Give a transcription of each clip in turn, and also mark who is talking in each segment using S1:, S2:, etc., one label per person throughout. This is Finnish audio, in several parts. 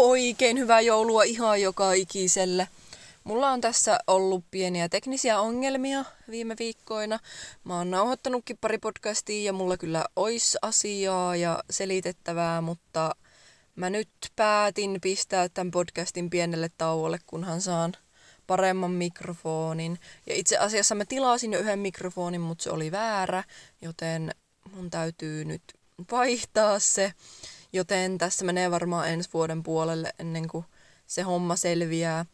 S1: Oikein hyvää joulua ihan joka ikiselle. Mulla on tässä ollut pieniä teknisiä ongelmia viime viikkoina. Mä oon nauhoittanutkin pari podcastia ja mulla kyllä ois asiaa ja selitettävää, mutta mä nyt päätin pistää tämän podcastin pienelle tauolle, kunhan saan paremman mikrofonin. Ja itse asiassa mä tilasin jo yhden mikrofonin, mutta se oli väärä, joten mun täytyy nyt vaihtaa se. Joten tässä menee varmaan ensi vuoden puolelle ennen kuin se homma selviää.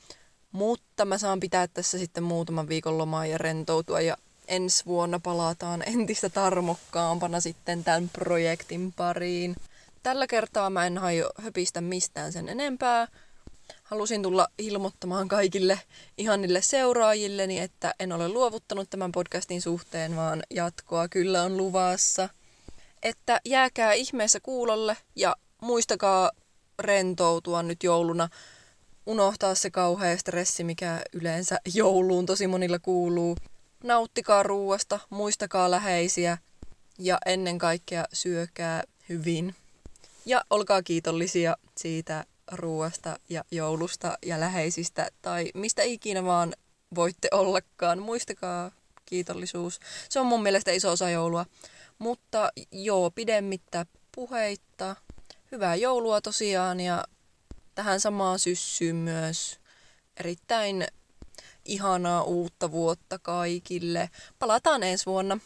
S1: Mutta mä saan pitää tässä sitten muutaman viikon lomaa ja rentoutua ja ensi vuonna palataan entistä tarmokkaampana sitten tämän projektin pariin. Tällä kertaa mä en haio höpistä mistään sen enempää. Halusin tulla ilmoittamaan kaikille ihanille seuraajilleni, että en ole luovuttanut tämän podcastin suhteen, vaan jatkoa kyllä on luvassa – että jääkää ihmeessä kuulolle ja muistakaa rentoutua nyt jouluna. Unohtaa se kauhea stressi, mikä yleensä jouluun tosi monilla kuuluu. Nauttikaa ruuasta, muistakaa läheisiä ja ennen kaikkea syökää hyvin. Ja olkaa kiitollisia siitä ruuasta ja joulusta ja läheisistä tai mistä ikinä vaan voitte ollakaan. Muistakaa kiitollisuus. Se on mun mielestä iso osa joulua. Mutta joo, pidemmittä puheitta. Hyvää joulua tosiaan ja tähän samaan syssyyn myös erittäin ihanaa uutta vuotta kaikille. Palataan ensi vuonna.